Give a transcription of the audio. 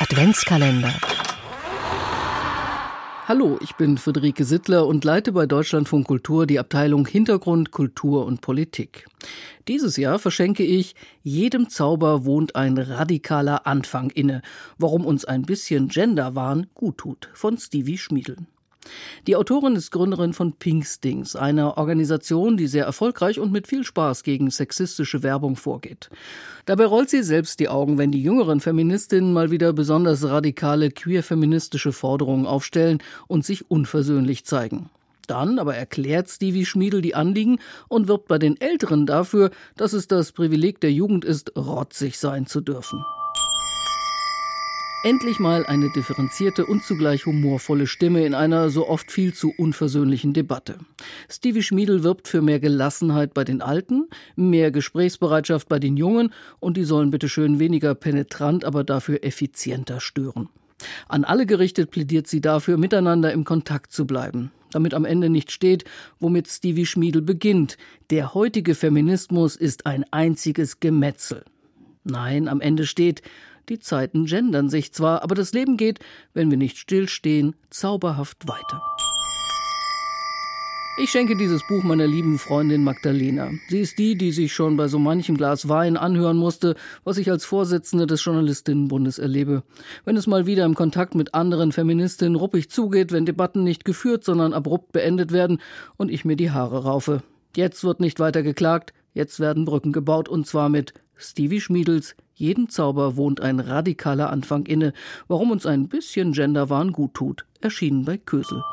Adventskalender. Hallo, ich bin Friederike Sittler und leite bei Deutschlandfunk Kultur die Abteilung Hintergrund, Kultur und Politik. Dieses Jahr verschenke ich Jedem Zauber wohnt ein radikaler Anfang inne, warum uns ein bisschen Genderwahn gut tut, von Stevie Schmiedel. Die Autorin ist Gründerin von Pinkstings, einer Organisation, die sehr erfolgreich und mit viel Spaß gegen sexistische Werbung vorgeht. Dabei rollt sie selbst die Augen, wenn die jüngeren Feministinnen mal wieder besonders radikale queer-feministische Forderungen aufstellen und sich unversöhnlich zeigen. Dann aber erklärt Stevie Schmiedel die Anliegen und wirbt bei den Älteren dafür, dass es das Privileg der Jugend ist, rotzig sein zu dürfen. Endlich mal eine differenzierte und zugleich humorvolle Stimme in einer so oft viel zu unversöhnlichen Debatte. Stevie Schmiedel wirbt für mehr Gelassenheit bei den Alten, mehr Gesprächsbereitschaft bei den Jungen und die sollen bitte schön weniger penetrant, aber dafür effizienter stören. An alle gerichtet plädiert sie dafür, miteinander im Kontakt zu bleiben, damit am Ende nicht steht, womit Stevie Schmiedel beginnt. Der heutige Feminismus ist ein einziges Gemetzel. Nein, am Ende steht, die Zeiten gendern sich zwar, aber das Leben geht, wenn wir nicht stillstehen, zauberhaft weiter. Ich schenke dieses Buch meiner lieben Freundin Magdalena. Sie ist die, die sich schon bei so manchem Glas Wein anhören musste, was ich als Vorsitzende des Journalistinnenbundes erlebe. Wenn es mal wieder im Kontakt mit anderen Feministinnen ruppig zugeht, wenn Debatten nicht geführt, sondern abrupt beendet werden und ich mir die Haare raufe. Jetzt wird nicht weiter geklagt, jetzt werden Brücken gebaut und zwar mit Stevie Schmiedels Jeden Zauber wohnt ein radikaler Anfang inne, warum uns ein bisschen Genderwahn gut tut, erschienen bei Kösel.